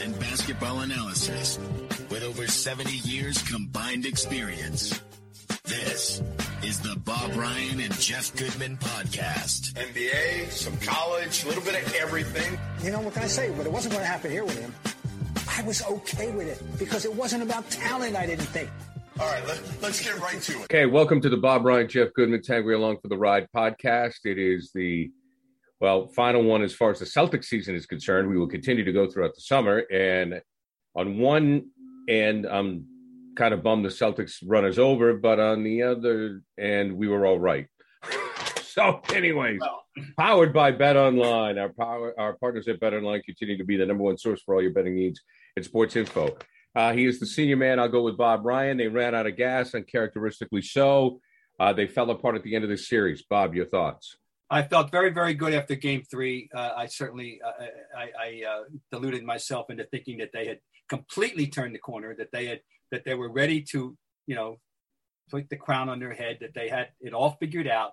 insights and basketball analysis with over 70 years combined experience. This is the Bob Ryan and Jeff Goodman podcast. NBA, some college, a little bit of everything. You know, what can I say? But it wasn't going to happen here with him. I was okay with it because it wasn't about talent, I didn't think. All right, let, us get right to it. Okay, welcome to the Bob Ryan, Jeff Goodman, Tag Along for the Ride podcast. It is the well, final one as far as the Celtics season is concerned. We will continue to go throughout the summer. And on one end, I'm kind of bummed the Celtics run us over, but on the other end, we were all right. so, anyways, well, powered by Bet Online, our power, our partners at Bet Online continue to be the number one source for all your betting needs and sports info. Uh, he is the senior man. I'll go with Bob Ryan. They ran out of gas, and characteristically so. Uh, they fell apart at the end of the series. Bob, your thoughts? I felt very, very good after Game Three. Uh, I certainly uh, I, I uh, deluded myself into thinking that they had completely turned the corner, that they had that they were ready to, you know, put the crown on their head, that they had it all figured out.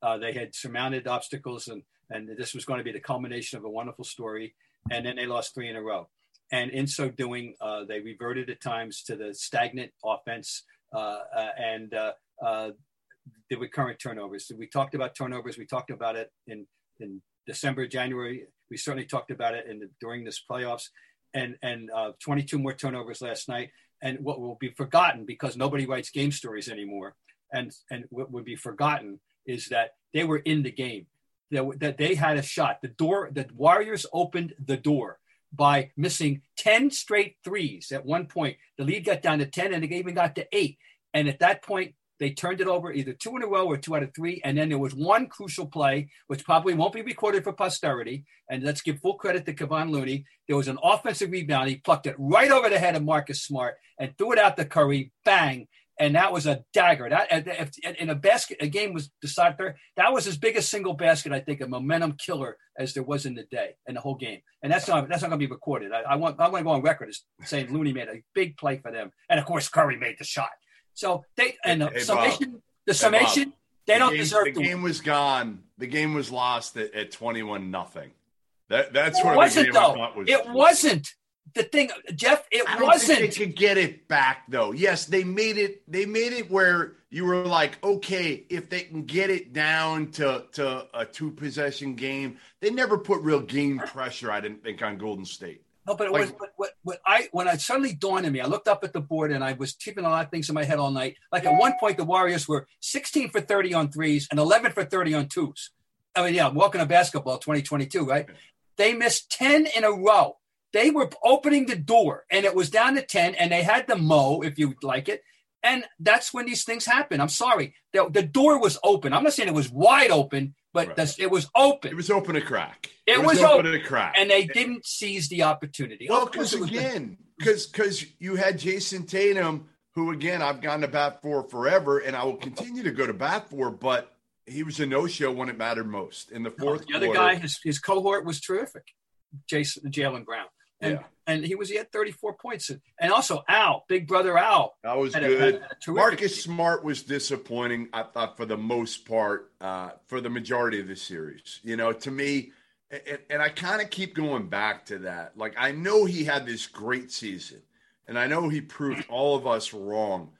Uh, they had surmounted obstacles, and and this was going to be the culmination of a wonderful story. And then they lost three in a row, and in so doing, uh, they reverted at times to the stagnant offense, uh, and the recurrent turnovers. We talked about turnovers. We talked about it in, in December, January. We certainly talked about it in the, during this playoffs and, and uh, 22 more turnovers last night. And what will be forgotten because nobody writes game stories anymore. And, and what would be forgotten is that they were in the game, that, that they had a shot. The door, the Warriors opened the door by missing 10 straight threes at one point. The lead got down to 10 and they even got to eight. And at that point, they turned it over either two in a row or two out of three. And then there was one crucial play, which probably won't be recorded for posterity. And let's give full credit to Kevon Looney. There was an offensive rebound. He plucked it right over the head of Marcus Smart and threw it out to Curry. Bang. And that was a dagger. That in a basket, a game was decided there. That was his biggest single basket, I think, a momentum killer as there was in the day and the whole game. And that's not that's not going to be recorded. I, I want I want to go on record as saying Looney made a big play for them, and of course Curry made the shot. So they and the hey, summation, Bob. the summation, hey, they the don't game, deserve. The game was gone. The game was lost at, at twenty-one nothing. That that's what it wasn't though. Was, it wasn't the thing, Jeff. It wasn't. they could get it back though. Yes, they made it. They made it where you were like, okay, if they can get it down to to a two possession game, they never put real game pressure. I didn't think on Golden State. No, but it like, was but what, what I when it suddenly dawned on me, I looked up at the board and I was keeping a lot of things in my head all night. Like at one point, the Warriors were 16 for 30 on threes and 11 for 30 on twos. I mean, yeah, walking to basketball 2022, right? They missed 10 in a row. They were opening the door and it was down to 10 and they had the mo, if you like it. And that's when these things happen. I'm sorry. The, the door was open. I'm not saying it was wide open, but right. the, it was open. It was open a crack. It, it was, was, open, a crack, and they didn't seize the opportunity. Well, because again, because because you had Jayson Tatum, who again I've gone to bat for forever, and I will continue to go to bat for, but he was a no-show when it mattered most in the oh, fourth. No, the quarter. other guy, his, his cohort was terrific, Jason Jaylen Brown. And, yeah. and he was he had 34 points. And also Al big brother Al. That was good. a, a Marcus game. Smart was disappointing I thought for the most part uh, for the majority of the series. You know to me and, and I kind of keep going back to that. Like I know he had this great season and I know he proved all of us wrong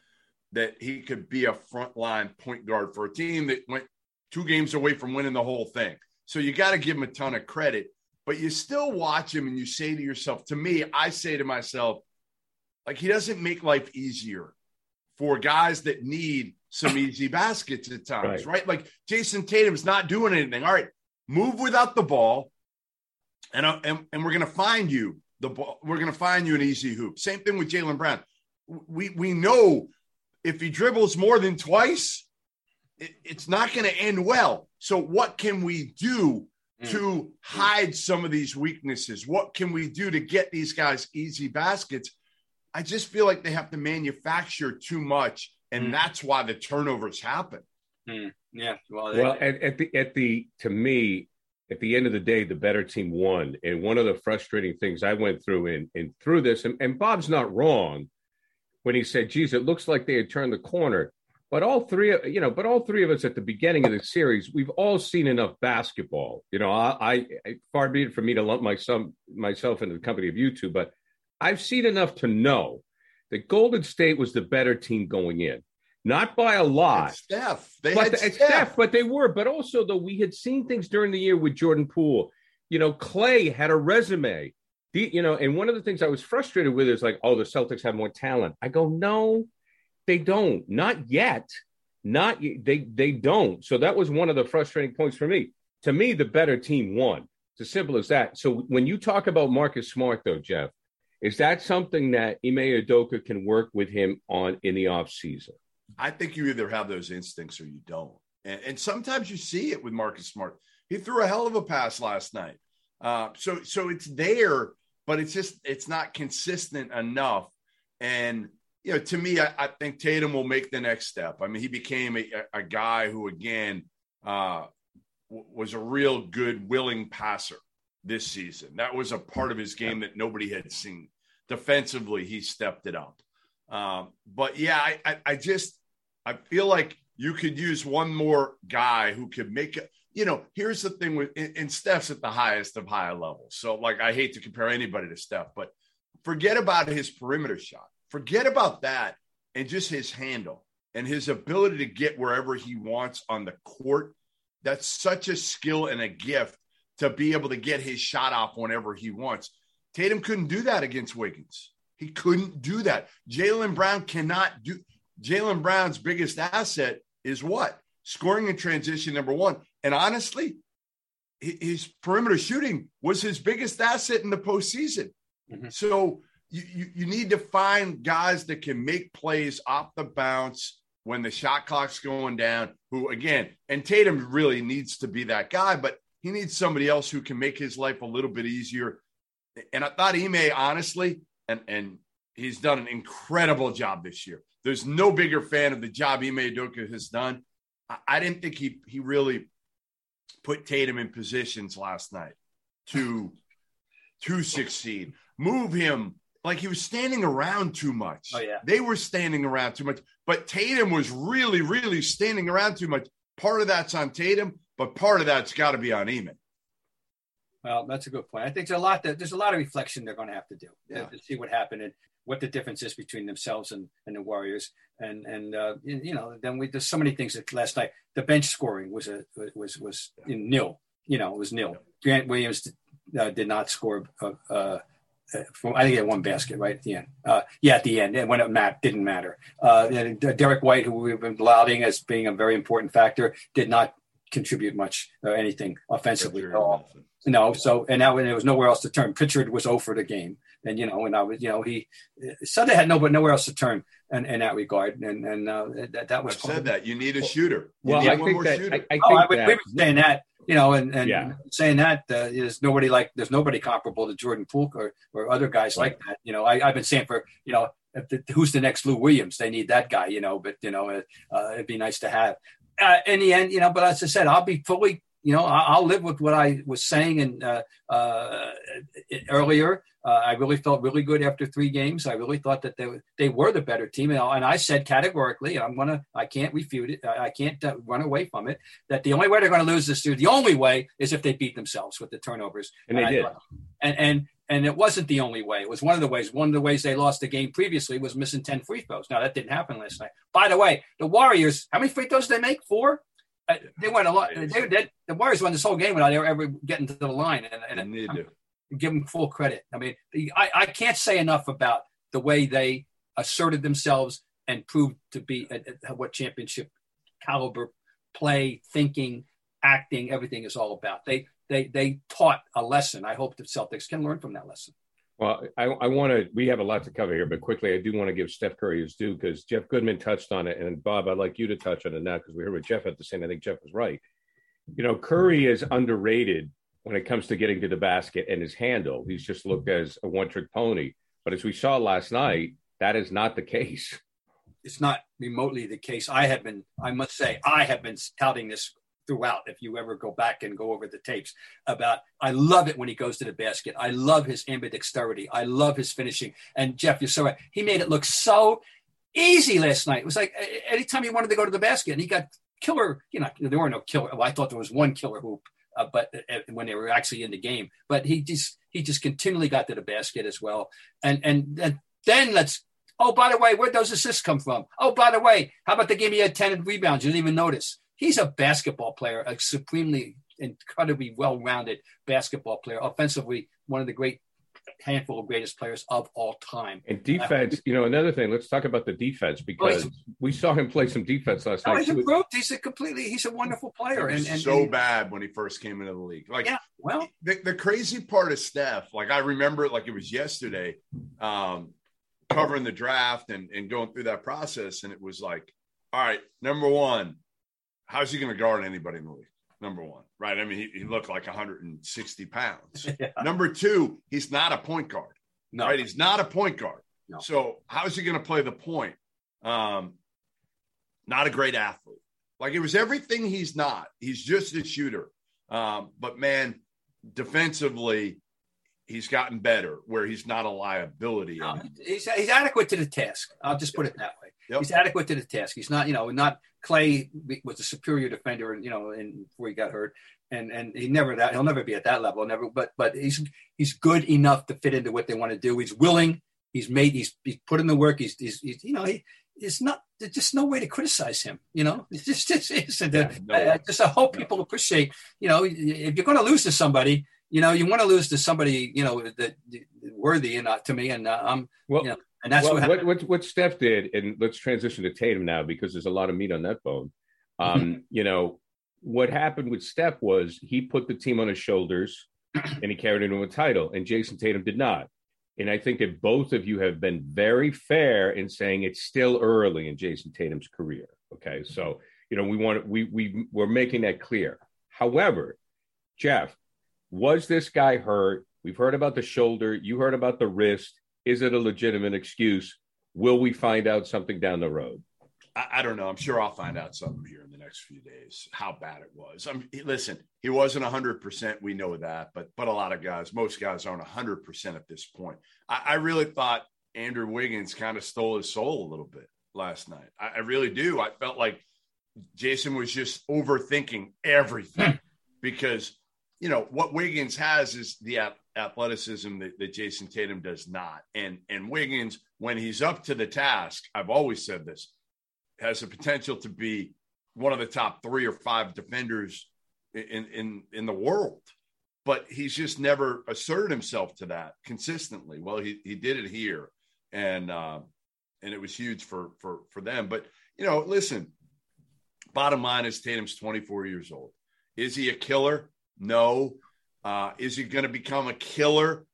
that he could be a frontline point guard for a team that went two games away from winning the whole thing. So you got to give him a ton of credit but you still watch him and you say to yourself, to me, I say to myself, like he doesn't make life easier for guys that need some easy baskets at times, right? right? Like Jayson Tatum's not doing anything. All right, move without the ball, and uh, and, and we're gonna find you the ball. We're gonna find you an easy hoop. Same thing with Jaylen Brown. We we know if he dribbles more than twice, it, it's not going to end well. So what can we do Mm. to hide some of these weaknesses? What can we do to get these guys easy baskets? I just feel like they have to manufacture too much, and mm. that's why the turnovers happen. Mm. Yeah. Well, well at, at, the at the to me, at the end of the day, the better team won. And one of the frustrating things I went through in in through this, and, and Bob's not wrong when he said, "Geez, it looks like they had turned the corner." But all three, of, you know, but all three of us at the beginning of the series, we've all seen enough basketball. You know, I, I far be it for me to lump myself myself into the company of you two, but I've seen enough to know that Golden State was the better team going in. Not by a lot. It's Steph. They but had the- Steph. Steph, but they were. But also, though, we had seen things during the year with Jordan Poole. You know, Klay had a resume. The, you know, and one of the things I was frustrated with is like, oh, the Celtics have more talent. I go, no, they don't. Not yet. Not they. They don't. So that was one of the frustrating points for me. To me, the better team won. It's as simple as that. So when you talk about Marcus Smart, though, Jeff, is that something that Ime Udoka can work with him on in the offseason? I think you either have those instincts or you don't. And, and sometimes you see it with Marcus Smart. He threw a hell of a pass last night. Uh, so so it's there, but it's just it's not consistent enough. And you know, to me, I, I think Tatum will make the next step. I mean, he became a, a guy who again uh, w- was a real good, willing passer this season. That was a part of his game that nobody had seen. Defensively, he stepped it up. Um, but yeah, I, I, I just I feel like you could use one more guy who could make it. You know, here's the thing with and Steph's at the highest of high levels. So like I hate to compare anybody to Steph, but forget about his perimeter shot. Forget about that and just his handle and his ability to get wherever he wants on the court. That's such a skill and a gift to be able to get his shot off whenever he wants. Tatum couldn't do that against Wiggins. He couldn't do that. Jaylen Brown cannot do. Jaylen Brown's biggest asset is what? Scoring in transition, number one. And honestly, his perimeter shooting was his biggest asset in the postseason. Mhm. So you, you, you need to find guys that can make plays off the bounce when the shot clock's going down. Who, again, and Tatum really needs to be that guy, but he needs somebody else who can make his life a little bit easier. And I thought Ime, honestly, and, and he's done an incredible job this year. There's no bigger fan of the job Ime Udoka has done. I, I didn't think he he really put Tatum in positions last night to to succeed. Move him like he was standing around too much. Oh, yeah. They were standing around too much, but Tatum was really, really standing around too much. Part of that's on Tatum, but part of that's got to be on Eamon. Well, that's a good point. I think there's a lot that there's a lot of reflection they're going to have to do Yeah. to, see what happened and what the difference is between themselves and, and the Warriors. And and uh, you know, then we there's so many things that last night the bench scoring was a was was in nil. You know, it was nil. Grant Williams uh, did not score. Uh, uh, from, I think he had one basket right at the end. Uh, yeah, at the end, and when it mat didn't matter. Uh, and Derrick White, who we've been lauding as being a very important factor, did not contribute much or anything offensively at all. No, so and now there was nowhere else to turn, Pritchard was over the game, and you know, and I was, you know, he Sunday had no, but nowhere else to turn, in, in that regard, and and uh, that that was. I've said that you need a shooter. You Well, need I one think more that shooter. I, I Oh, think I, would- that we were saying that, you know, and, and Yeah. saying that uh, there's nobody like there's nobody comparable to Jordan Poole or, or other guys like that. You know, I, I've been saying for you know if the, who's the next Lou Williams? They need that guy. You know, but you know, uh, it'd be nice to have. Uh, in the end, you know, but as I said, I'll be fully. You know, I- I'll live with what I was saying and uh, uh, earlier. Uh, I really felt really good after three games. I really thought that they were, they were the better team, and, and I said categorically, I'm gonna, I can't refute it, I can't uh, run away from it. That the only way they're going to lose this year, the only way, is if they beat themselves with the turnovers. and they I did. thought- and and and it wasn't the only way. It was one of the ways. One of the ways they lost the game previously was missing ten free throws. Now that didn't happen last night. By the way, the Warriors, how many free throws did they make? Four. Uh, they went a lot. They, they, the Warriors won this whole game without ever getting to the line, and, and And they do. give them full credit. I mean, I, I can't say enough about the way they asserted themselves and proved to be at, at what championship caliber play, thinking, acting, everything is all about. They they they taught a lesson. I hope the Celtics can learn from that lesson. Well, I, I want to. We have a lot to cover here, but quickly, I do want to give Steph Curry his due because Jeff Goodman touched on it, and Bob, I'd like you to touch on it now because we heard what Jeff had to say, and I think Jeff was right. You know, Curry is underrated when it comes to getting to the basket and his handle. He's just looked as a one-trick pony. But as we saw last night, that is not the case. It's not remotely the case. I have been, I must say, I have been touting this throughout. If you ever go back and go over the tapes about, I love it when he goes to the basket. I love his ambidexterity. I love his finishing. And Jeff, you're so right. He made it look so easy last night. It was like anytime he wanted to go to the basket, and he got killer. You know, there were no killer. Well, I thought there was one killer hoop. uh, but uh, when they were actually in the game. But he just he just continually got to the basket as well. And and, and then let's. Oh, by the way, where those assists come from? Oh, by the way, how about the game he had ten rebounds? You didn't even notice. He's a basketball player, a supremely incredibly well-rounded basketball player. Offensively, one of the great handful of greatest players of all time. And defense, you know, another thing. Let's talk about the defense because oh, we saw him play some defense last no, night. He's improved. He's a completely. He's a wonderful player. And, and, so and, bad when he first came into the league. Like, yeah, well, the, the crazy part of Steph, like I remember it like it was yesterday, um, covering the draft and and going through that process, and it was like, all right, number one, how's he going to guard anybody in the league? number one, right? I mean, he, he looked like 160 pounds. yeah. Number two, he's not a point guard, no. right? He's not a point guard. No. So how is he going to play the point? Um, not a great athlete. Like it was everything he's not. He's just a shooter. Um, but man, defensively, he's gotten better where he's not a liability. No, he's, he's adequate to the task. I'll just put it that way. Yep. He's adequate to the task. He's not, you know, not Klay was a superior defender, you know, and before he got hurt, and and he never that he'll never be at that level, never. But but he's he's good enough to fit into what they want to do. He's willing. He's made. He's he's put in the work. He's he's, he's you know he. It's not. There's just no way to criticize him. You know, it's just it's, it's, yeah, no I, just I hope people appreciate. You know, if you're going to lose to somebody, you know, you want to lose to somebody, you know, that, worthy and uh, to me. And uh, I'm, well, you know, and that's well, what, what, what, what Steph did. And let's transition to Tatum now because there's a lot of meat on that bone. Um, mm-hmm. you know, what happened with Steph was he put the team on his shoulders and he carried it to a title, and Jayson Tatum did not. And I think that both of you have been very fair in saying it's still early in Jayson Tatum's career. Okay, so you know we want we we we're making that clear. However, Jeff, was this guy hurt? We've heard about the shoulder. You heard about the wrist. Is it a legitimate excuse? Will we find out something down the road? I, I don't know. I'm sure I'll find out something here in the next few days how bad it was. I'm listen. He wasn't 100. percent We know that, but but a lot of guys, most guys aren't 100 percent at this point. I, I, really thought Andrew Wiggins kind of stole his soul a little bit last night. I, I really do. I felt like Jayson was just overthinking everything hmm. because you know what Wiggins has is the athleticism that, that, Jayson Tatum does not, and and Wiggins when he's up to the task, I've always said this, has the potential to be one of the top three or five defenders in in in the world, but he's just never asserted himself to that consistently. Well, he he did it here, and uh, and it was huge for for for them. But you know, listen, bottom line is Tatum's 24 years old. Is he a killer? No. Uh, is he going to become a killer?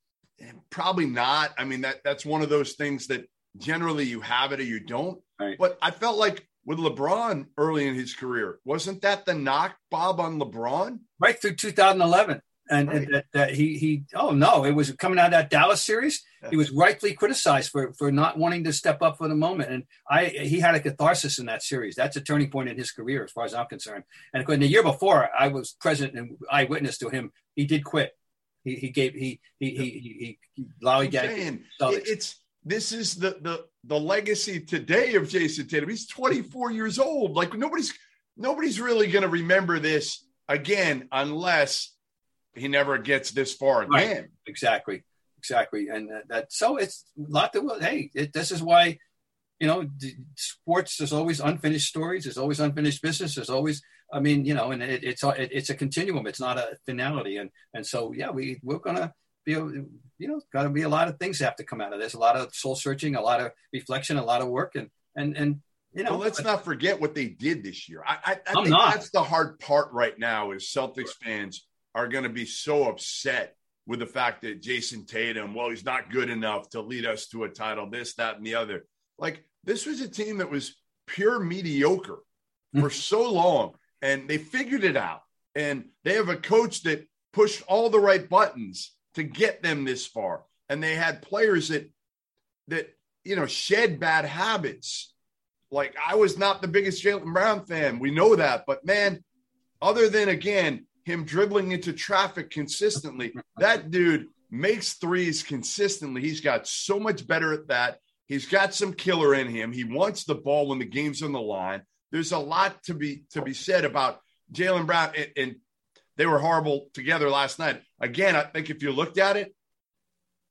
Probably not. I mean, that that's one of those things that generally you have it or you don't. Right. But I felt like with LeBron early in his career, wasn't that the knock, Bob, on LeBron? Right through 2011 and, right. and that, that, he he oh no it was coming out of that Dallas series he was rightfully criticized for for not wanting to step up for the moment and I he had a catharsis in that series that's a turning point in his career as far as I'm concerned and the year before I was present and eyewitness to him he did quit he he gave he he he he, he lollygagged it's this is the the the legacy today of Jayson Tatum he's 24 years old like nobody's nobody's really going to remember this again unless he never gets this far again. Right. Exactly, exactly, and that, that so it's a lot that hey, it, this is why you know sports. There's always unfinished stories. There's always unfinished business. There's always I mean you know, and it, it's it, it's a continuum. It's not a finality, and and so yeah, we we're gonna be you know got to be a lot of things have to come out of this. A lot of soul searching, a lot of reflection, a lot of work, and and and you know, well, let's not forget what they did this year. I, I, I think not. that's the hard part right now is Celtics fans are going to be so upset with the fact that Jayson Tatum, well, he's not good enough to lead us to a title, this, that, and the other. Like, this was a team that was pure mediocre for mm. so long, and they figured it out. And they have a coach that pushed all the right buttons to get them this far. And they had players that, that, you know, shed bad habits. Like, I was not the biggest Jaylen Brown fan. We know that. But man, other than, again, him dribbling into traffic consistently. That dude makes threes consistently. He's got so much better at that. He's got some killer in him. He wants the ball when the game's on the line. There's a lot to be to be said about Jaylen Brown and, and They were horrible together last night. Again, I think if you looked at it,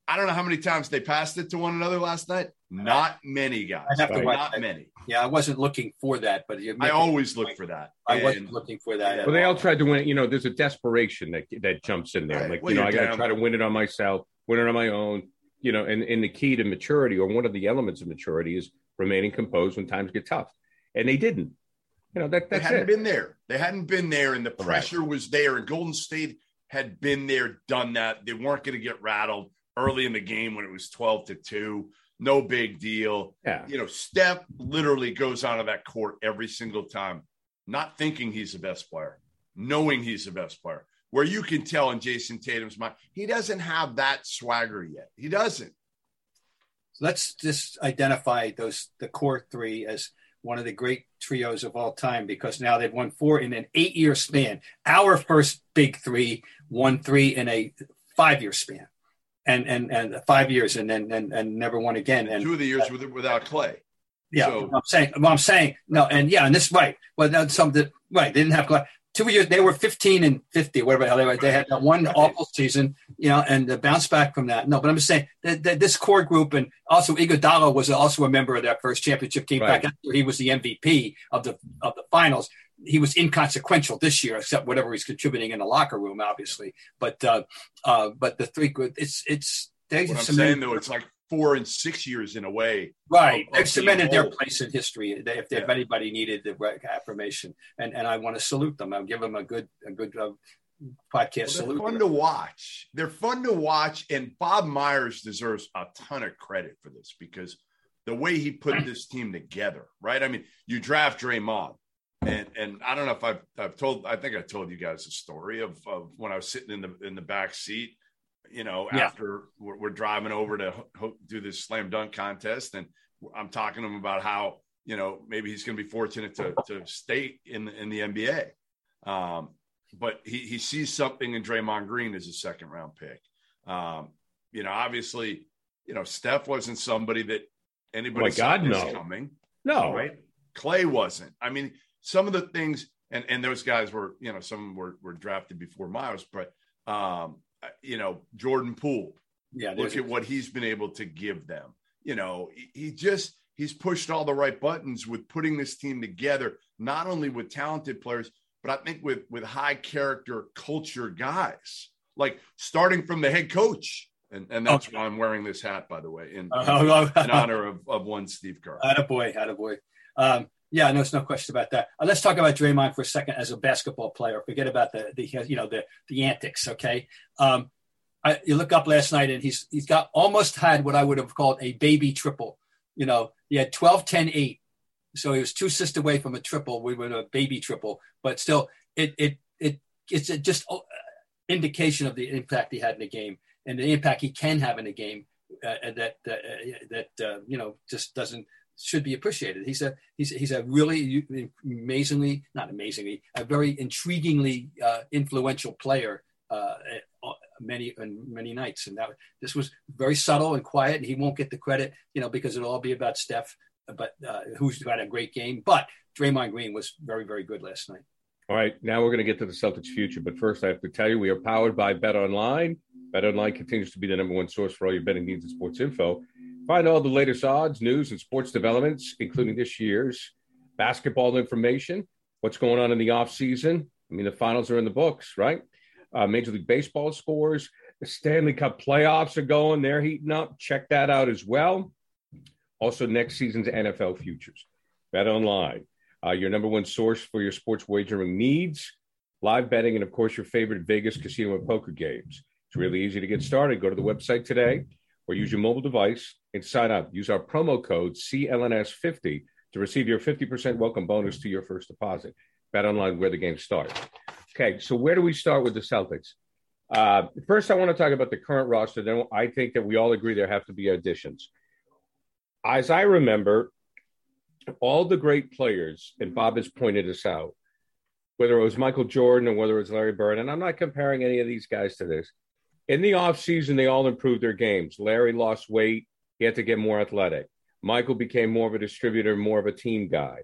I don't know how many times they passed it to one another last night. Not many guys. I have to right. Not many. Yeah, I wasn't looking for that, but I always look for that. I and, wasn't looking for that. Well, they all tried to win it. You know, there's a desperation that that jumps in there. Right. Like, well, you know, I got to try to win it on myself, win it on my own. You know, and, and the key to maturity, or one of the elements of maturity, is remaining composed when times get tough. And they didn't. You know, that, that's they hadn't it. been there. They hadn't been there, and the pressure right. was there. And Golden State had been there, done that. They weren't going to get rattled early in the game when it was 12 to 2. No big deal. Yeah. You know, Steph literally goes onto that court every single time, not thinking he's the best player, knowing he's the best player. Where you can tell in Jayson Tatum's mind, he doesn't have that swagger yet. He doesn't. let's just identify those the core three as one of the great trios of all time because now they've won four in an eight year span. Our first big three won three in a five year span and and and five years and then and, and never won again. And two of the years with, without Klay. Yeah, so. I'm saying. Well, I'm saying no, and yeah, and this right. Well, that's something right. They didn't have Klay. Two years, they were 15 and 50, whatever the hell they were. They had that one right. awful season, you know, and the bounce back from that. No, but I'm just saying that, that this core group, and also Iguodala was also a member of that first championship team right. back after he was the MVP of the of the finals he was inconsequential this year, except whatever he's contributing in the locker room, obviously. But uh, uh, but the three, it's it's. What I'm saying though, it's like four and six years in a way. Right, they've cemented their place in history. If, if yeah. anybody needed the affirmation, and and I want to salute them. I'll give them a good a good. Uh, podcast well, salute. Fun to watch. They're fun to watch, and Bob Myers deserves a ton of credit for this because the way he put this team together. Right? I mean, you draft Draymond, and and I don't know if I've I've told I think I told you guys a story of, of when I was sitting in the in the back seat, you know, yeah. after we're, we're, driving over to ho- do this slam dunk contest, and I'm talking to him about how you know maybe he's going to be fortunate to to stay in the, in the NBA, um, but he he sees something in Draymond Green as a second round pick. Um, you know, obviously, you know Steph wasn't somebody that anybody oh God, no. coming. No, right? Klay wasn't. I mean, some of the things, and and those guys were, you know, some were were drafted before Miles, but um, you know, Jordan Poole. Yeah, look at what he's been able to give them. You know, he, he just he's pushed all the right buttons with putting this team together, not only with talented players, but I think with with high character culture guys, like starting from the head coach. And, and that's okay. why I'm wearing this hat, by the way, in, uh, in honor of, of one Steve Kerr. Attaboy, attaboy. Um, yeah, no, there's no question about that. Uh, let's talk about Draymond for a second as a basketball player. Forget about the the you know the the antics. Okay, um, I, you look up last night and he's he's got almost had what I would have called a baby triple. You know, he had 12, 10, 8. So he was two assists away from a triple. We were a baby triple, but still, it it it it's just uh, indication of the impact he had in the game and the impact he can have in a game uh, that uh, that uh, you know just doesn't should be appreciated. He's a he's he's a really amazingly not amazingly a very intriguingly uh, influential player uh, many and many nights. And that this was very subtle and quiet. And he won't get the credit, you know, because it'll all be about Steph, but uh, who's had a great game. But Draymond Green was very very good last night. All right, now we're going to get to the Celtics' future, but first I have to tell you we are powered by Bet Online. Bet Online continues to be the number one source for all your betting needs and sports info. Find all the latest odds, news, and sports developments, including this year's basketball information, what's going on in the offseason. I mean, the finals are in the books, right? Uh, Major League Baseball scores. The Stanley Cup playoffs are going. They're heating up. Check that out as well. Also, next season's NFL futures. Bet online, uh, your number one source for your sports wagering needs, live betting, and of course, your favorite Vegas casino and poker games. It's really easy to get started. Go to the website today or use your mobile device and sign up. Use our promo code CLNS50 to receive your 50% welcome bonus to your first deposit. Bet online where the game starts. Okay, so where do we start with the Celtics? Uh, first, I want to talk about the current roster. Then I think that we all agree there have to be additions. As I remember, all the great players, and Bob has pointed this out, whether it was Michael Jordan or whether it was Larry Bird, and I'm not comparing any of these guys to this, in the offseason, they all improved their games. Larry lost weight, he had to get more athletic. Michael became more of a distributor, more of a team guy.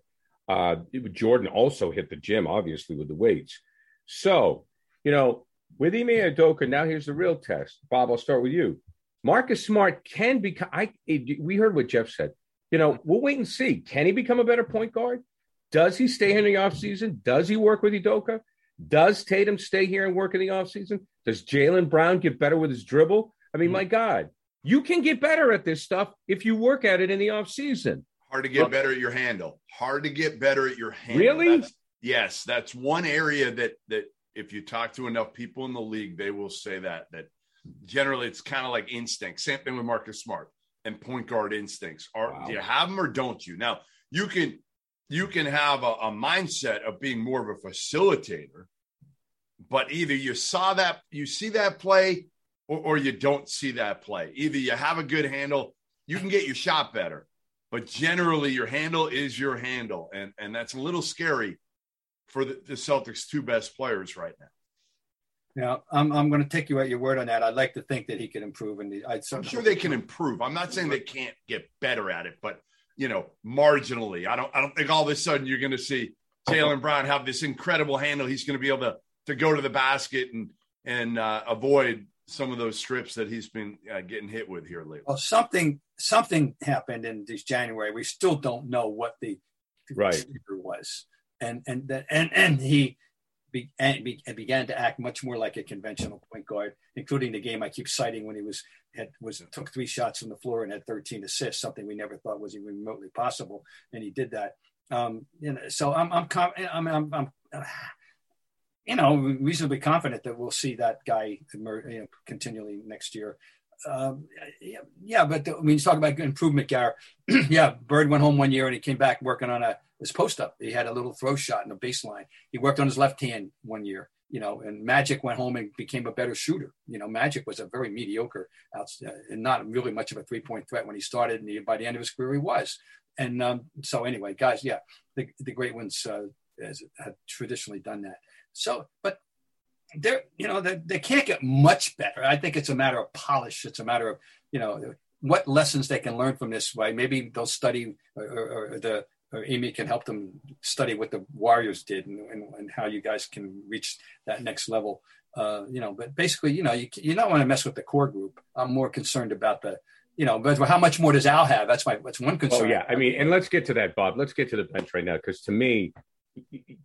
Uh, Jordan also hit the gym, obviously, with the weights. So You know, with Ime Udoka, now here's the real test. Bob, I'll start with you. Marcus Smart can become. I we heard what Jeff said. You know, we'll wait and see. Can he become a better point guard? Does he stay here in the offseason? Does he work with Udoka? Does Tatum stay here and work in the offseason? Does Jaylen Brown get better with his dribble? I mean, mm-hmm. my God, you can get better at this stuff if you work at it in the off season. Hard to get better at your handle. Hard to get better at your handle. Really? That's, yes, that's one area that that if you talk to enough people in the league, they will say that that generally it's kind of like instinct. Same thing with Marcus Smart and point guard instincts. Are wow. do you have them or don't you? Now you can you can have a, a mindset of being more of a facilitator, but either you saw that you see that play or, or you don't see that play. Either you have a good handle, you can get your shot better, but generally your handle is your handle, and and that's a little scary for the, the Celtics' two best players right now. Yeah, I'm, I'm going to take you at your word on that. I'd like to think that he can improve, and i am sure they can improve. I'm not saying they can't get better at it, but you know, marginally. I don't I don't think all of a sudden you're going to see Jaylen Brown have this incredible handle. He's going to be able to to go to the basket and and uh, avoid some of those strips that he's been uh, getting hit with here lately. Well, something something happened in this January. We still don't know what the right was, and and that and and he be, and, be, and began to act much more like a conventional point guard, including the game I keep citing when he was had was took three shots from the floor and had 13 assists, something we never thought was even remotely possible, and he did that. Um, you know, so I'm I'm I'm I'm, I'm uh, you know reasonably confident that we'll see that guy emerge, you know, continually next year. Um, yeah, but the, when you talk about improvement, Gar, yeah, Bird went home one year and he came back working on a his post up. He had a little throw shot in the baseline. He worked on his left hand one year, you know, and Magic went home and became a better shooter. You know, Magic was a very mediocre out, uh, and not really much of a three point threat when he started. And he, by the end of his career, he was. And um, so, anyway, guys, yeah, the, the great ones uh, have traditionally done that. So, but they're, you know, they, they can't get much better. I think it's a matter of polish. It's a matter of, you know, what lessons they can learn from this way. Maybe they'll study or, or, the or Ime can help them study what the Warriors did and, and, and how you guys can reach that next level. Uh, you know, but basically, you know, you you don't want to mess with the core group. I'm more concerned about the, you know, but how much more does Al have? That's my that's one concern. Oh yeah, I mean, and let's get to that, Bob. Let's get to the bench right now because to me,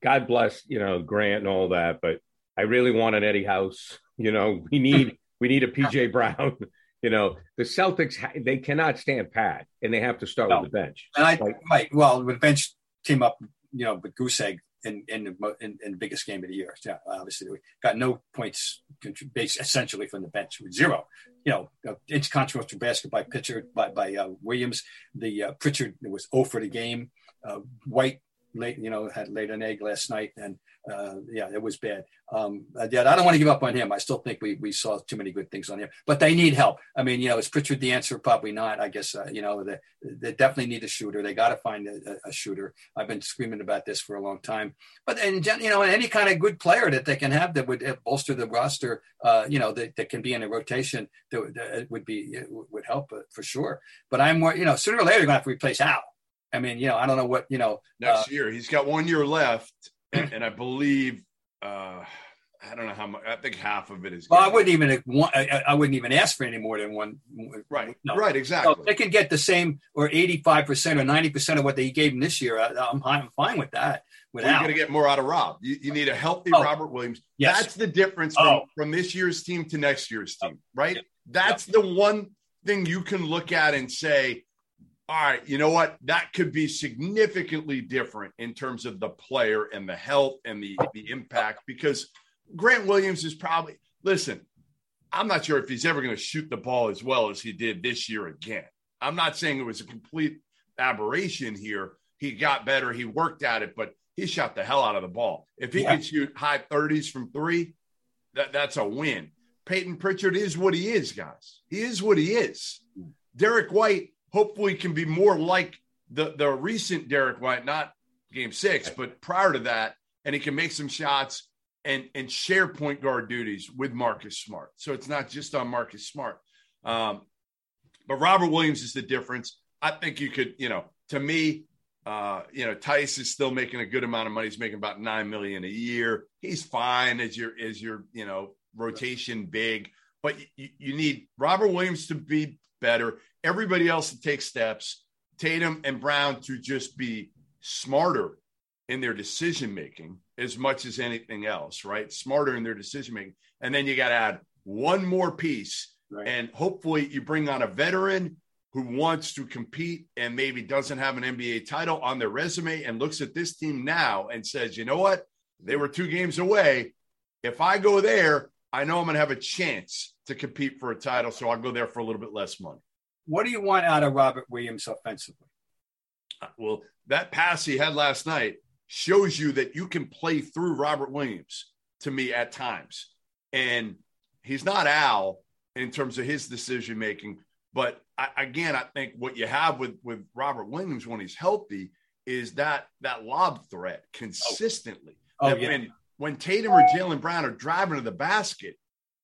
God bless you know Grant and all that, but I really want an Eddie House. You know, we need we need a PJ Brown. You know, the Celtics they cannot stand pat, and they have to start no. with the bench. And I like, right, well, the bench came up, you know, with goose egg in in the, in, in the biggest game of the year. Yeah, obviously we got no points based essentially from the bench with zero. You know, uh, inconsequential basket by pitcher by by uh, Williams. The uh, Pritchard was 0 for the game. Uh, White late, you know, had laid an egg last night, and uh, yeah, it was bad. Um, yeah, I don't want to give up on him. I still think we we saw too many good things on him, but they need help. I mean, you know, is Pritchard the answer? Probably not. I guess uh, you know they, they definitely need a shooter. They got to find a, a, shooter. I've been screaming about this for a long time. But and you know, any kind of good player that they can have that would uh, bolster the roster, uh, you know, that, that can be in a rotation that, that would be would help uh, for sure. But I'm more, you know, sooner or later going to have to replace Al. I mean, you know, I don't know what you know. Next uh, year, he's got one year left, and, and I believe uh, I don't know how much. I think half of it is. Well, I wouldn't even want. I, I, wouldn't even ask for any more than one. Right. No. Right. Exactly. So they can get the same or eighty-five percent or ninety percent of what they gave him this year. I, am I'm fine with that. Without. Well, you're going to get more out of Rob. You, you need a healthy oh. Robert Williams. Yes. That's the difference from, oh. from this year's team to next year's team, right? That's the one thing you can look at and say, all right, you know what? That could be significantly different in terms of the player and the health and the, the impact because Grant Williams is probably, listen, I'm not sure if he's ever going to shoot the ball as well as he did this year again. I'm not saying it was a complete aberration here. He got better, he worked at it, but he shot the hell out of the ball. If he yeah. could shoot high 30s from three, that, that's a win. Payton Pritchard is what he is, guys. He is what he is. Derek White hopefully can be more like the the recent Derrick White, not game six, but prior to that, and he can make some shots and and share point guard duties with Marcus Smart. So it's not just on Marcus Smart. Um, but Robert Williams is the difference. I think you could, you know, to me, Uh, you know, Theis is still making a good amount of money. He's making about nine million a year. He's fine as your as your you know rotation big, but you, you need Robert Williams to be better. Everybody else to take steps. Tatum and Brown to just be smarter in their decision making as much as anything else, right? Smarter in their decision making. And then you got to add one more piece. Right. And hopefully you bring on a veteran who wants to compete and maybe doesn't have an NBA title on their resume and looks at this team now and says, you know what? They were two games away. If I go there, I know I'm going to have a chance to compete for a title. So I'll go there for a little bit less money. What do you want out of Robert Williams offensively? Uh, well, that pass he had last night shows you that you can play through Robert Williams to me at times. And he's not Al in terms of his decision making, but I, again, I think what you have with with Robert Williams when he's healthy is that that lob threat consistently. Oh, oh yeah. When when Tatum or Jaylen Brown are driving to the basket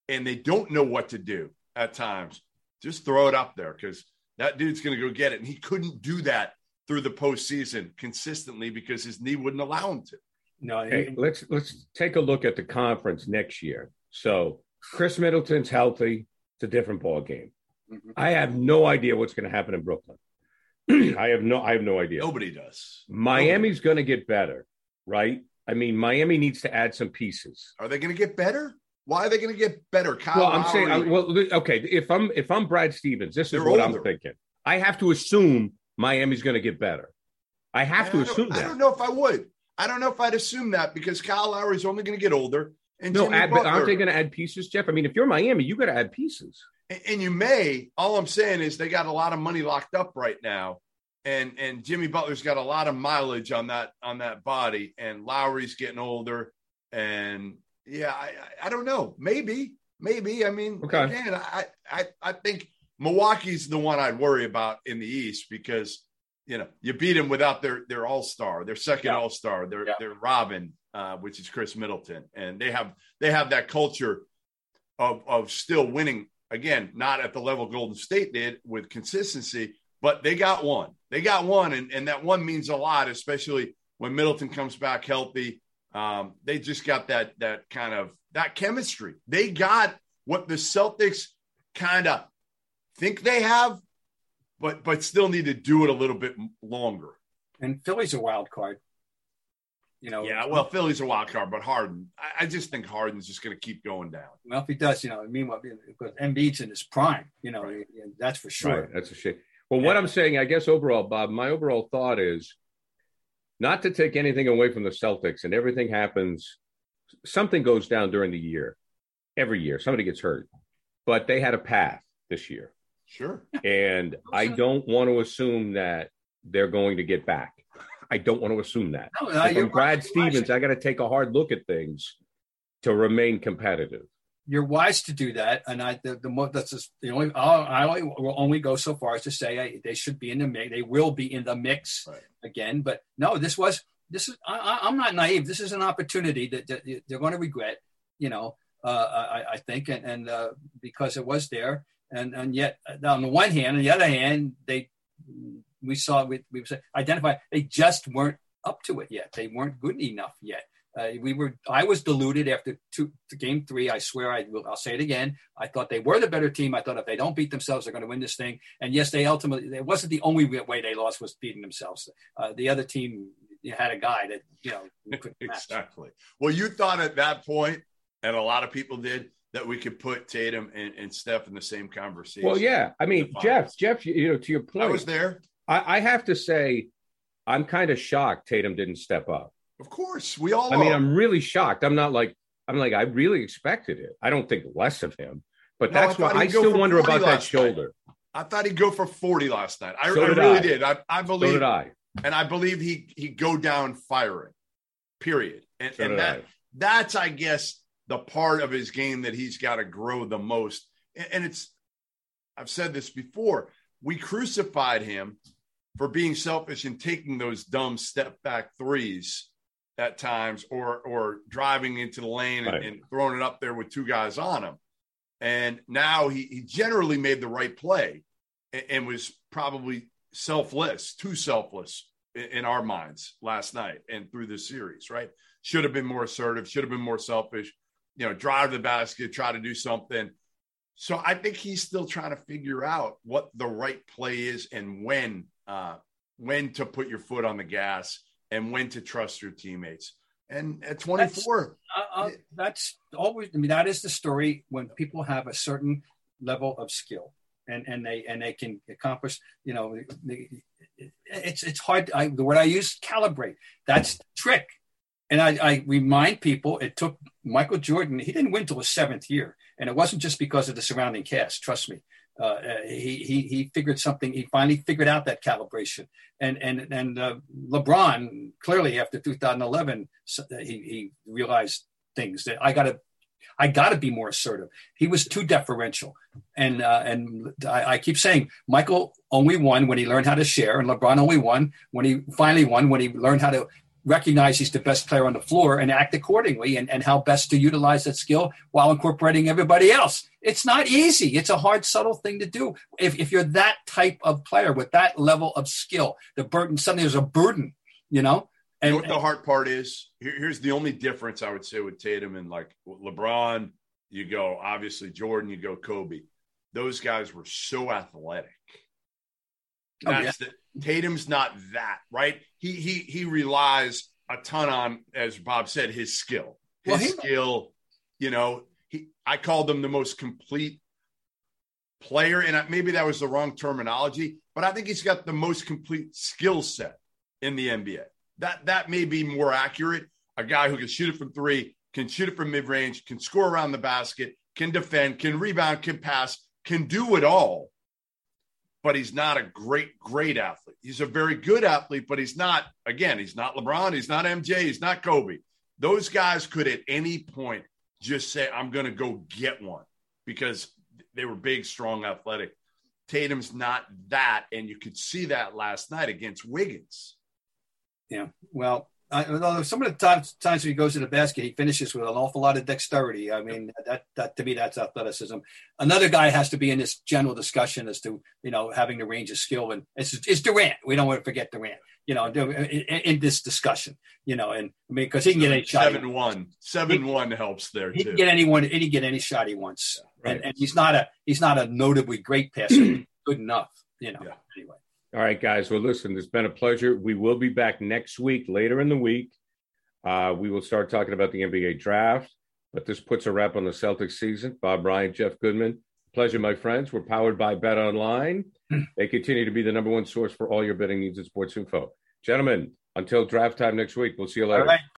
and they don't know what to do at times, just throw it up there because that dude's going to go get it. And he couldn't do that through the postseason consistently because his knee wouldn't allow him to. No, hey, let's let's take a look at the conference next year. So Khris Middleton's healthy; it's a different ball game. Mm-hmm. I have no idea what's going to happen in Brooklyn. I have no, I have no idea. Nobody does. Miami's going to get better, right? I mean, Miami needs to add some pieces. Are they going to get better? Why are they going to get better? Kyle well, I'm Lowry, saying, well, okay. If I'm if I'm Brad Stevens, this is what older. I'm thinking. I have to assume Miami's going to get better. I have I to assume that. I don't know if I would. I don't know if I'd assume that because Kyle Lowry is only going to get older. And no, add, but aren't they going to add pieces, Jeff? I mean, if you're Miami, you got to add pieces. And, and you may. All I'm saying is they got a lot of money locked up right now, and and Jimmy Butler's got a lot of mileage on that on that body, and Lowry's getting older, and yeah, I I don't know, maybe maybe. I mean, okay. again, I I I think Milwaukee's the one I'd worry about in the East because you know you beat them without their their all star, their second yeah. all star, their yeah. their Robin, uh, which is Khris Middleton, and they have they have that culture of of still winning. Again, not at the level Golden State did with consistency, but they got one. They got one, and, and that one means a lot, especially when Middleton comes back healthy. Um, they just got that that kind of that chemistry. They got what the Celtics kind of think they have, but but still need to do it a little bit longer. And Philly's a wild card. You know, yeah. Well, Philly's a wild card, but Harden, I, I just think Harden's just going to keep going down. Well, if he does, you know, meanwhile, because Embiid's in his prime, you know, right. that's for sure. Right. That's a shame. Well, yeah. what I'm saying, I guess overall, Bob, my overall thought is not to take anything away from the Celtics, and everything happens. Something goes down during the year, every year. Somebody gets hurt, but they had a path this year. Sure. And I don't want to assume that they're going to get back. I don't want to assume that. No, no, from Brad Stevens, I got to take a hard look at things to remain competitive. You're wise to do that, and I the, the that's just, the only I only will only go so far as to say I, they should be in the mix. They will be in the mix right. again, but no, this was this is I, am not naive. This is an opportunity that, that they're going to regret. You know, uh, I, I, think, and, and uh, because it was there, and and yet on the one hand, on the other hand, they we saw we we identified they just weren't up to it yet. They weren't good enough yet. Uh, we were. I was deluded after two, game three. I swear, I will. I'll say it again. I thought they were the better team. I thought if they don't beat themselves, they're going to win this thing. And yes, they ultimately. It wasn't the only way they lost was beating themselves. Uh, the other team had a guy that you know exactly. Well, you thought at that point, and a lot of people did that we could put Tatum and, and Steph in the same conversation. Well, yeah. I mean, Jeff, Jeff, you know, to your point, I was there. I, I have to say, I'm kind of shocked Tatum didn't step up. Of course, we all. I are. mean, I'm really shocked. I'm not like I'm like I really expected it. I don't think less of him, but no, that's why I still wonder about that shoulder. Night. I thought he'd go for 40 last night. I, so I really I. did. I, I believe. So did I. And I believe he he go down firing. Period. And, so and that that's I guess the part of his game that he's got to grow the most. And it's, I've said this before, we crucified him for being selfish and taking those dumb step back threes at times or or driving into the lane and, right. and throwing it up there with two guys on him. And now he, he generally made the right play and, and was probably selfless, too selfless in our minds last night and through the series, right? Should have been more assertive, should have been more selfish, you know, drive the basket, try to do something. So I think he's still trying to figure out what the right play is and when uh, when to put your foot on the gas and when to trust your teammates. And at 24, that's, uh, uh, that's always. I mean, that is the story when people have a certain level of skill and and they and they can accomplish. You know, it's it's hard. I, the word I use, calibrate. That's the trick. And I, I remind people, it took Michael Jordan. He didn't win till his seventh year, and it wasn't just because of the surrounding cast. Trust me. Uh, uh, he, he he figured something. He finally figured out that calibration. And and and uh, LeBron clearly after 2011, he he realized things that I got to I got to be more assertive. He was too deferential, and uh, and I, I, keep saying Michael only won when he learned how to share, and LeBron only won when he finally won when he learned how to recognize he's the best player on the floor and act accordingly and, and how best to utilize that skill while incorporating everybody else. It's not easy. It's a hard, subtle thing to do. If, if you're that type of player with that level of skill, the burden, suddenly there's a burden, you know? And, you know what the hard part is? Here, here's the only difference I would say with Tatum and like LeBron, you go, obviously Jordan, you go Kobe. Those guys were so athletic. Oh, That's oh, yeah. the Tatum's not that, right? He he he relies a ton on, as Bob said, his skill. His well, he, skill, you know, he I called him the most complete player, and I, maybe that was the wrong terminology, but I think he's got the most complete skill set in the NBA. That that may be more accurate. A guy who can shoot it from three, can shoot it from mid range, can score around the basket, can defend, can rebound, can pass, can do it all but he's not a great, great athlete. He's a very good athlete, but he's not, again, he's not LeBron, he's not MJ, he's not Kobe. Those guys could at any point just say, I'm going to go get one because they were big, strong, athletic. Tatum's not that. And you could see that last night against Wiggins. Yeah. Well, I, some of the times, times when he goes to the basket, he finishes with an awful lot of dexterity. I mean, that, that to me, that's athleticism. Another guy has to be in this general discussion as to you know having the range of skill, and it's, it's Durant. We don't want to forget Durant. You know, in, in this discussion, you know, and I mean, because he can get any shot. Seven one, seven he, one helps there. He too. can get anyone. He can get any shot he wants, right. and, and he's not a he's not a notably great passer. good enough, you know. Yeah. Anyway. All right, guys. Well, listen, it's been a pleasure. We will be back next week, later in the week. Uh, we will start talking about the NBA draft, but this puts a wrap on the Celtics season. Bob Ryan, Jeff Goodman. Pleasure, my friends. We're powered by Bet Online. They continue to be the number one source for all your betting needs and sports info. Gentlemen, until draft time next week, we'll see you later.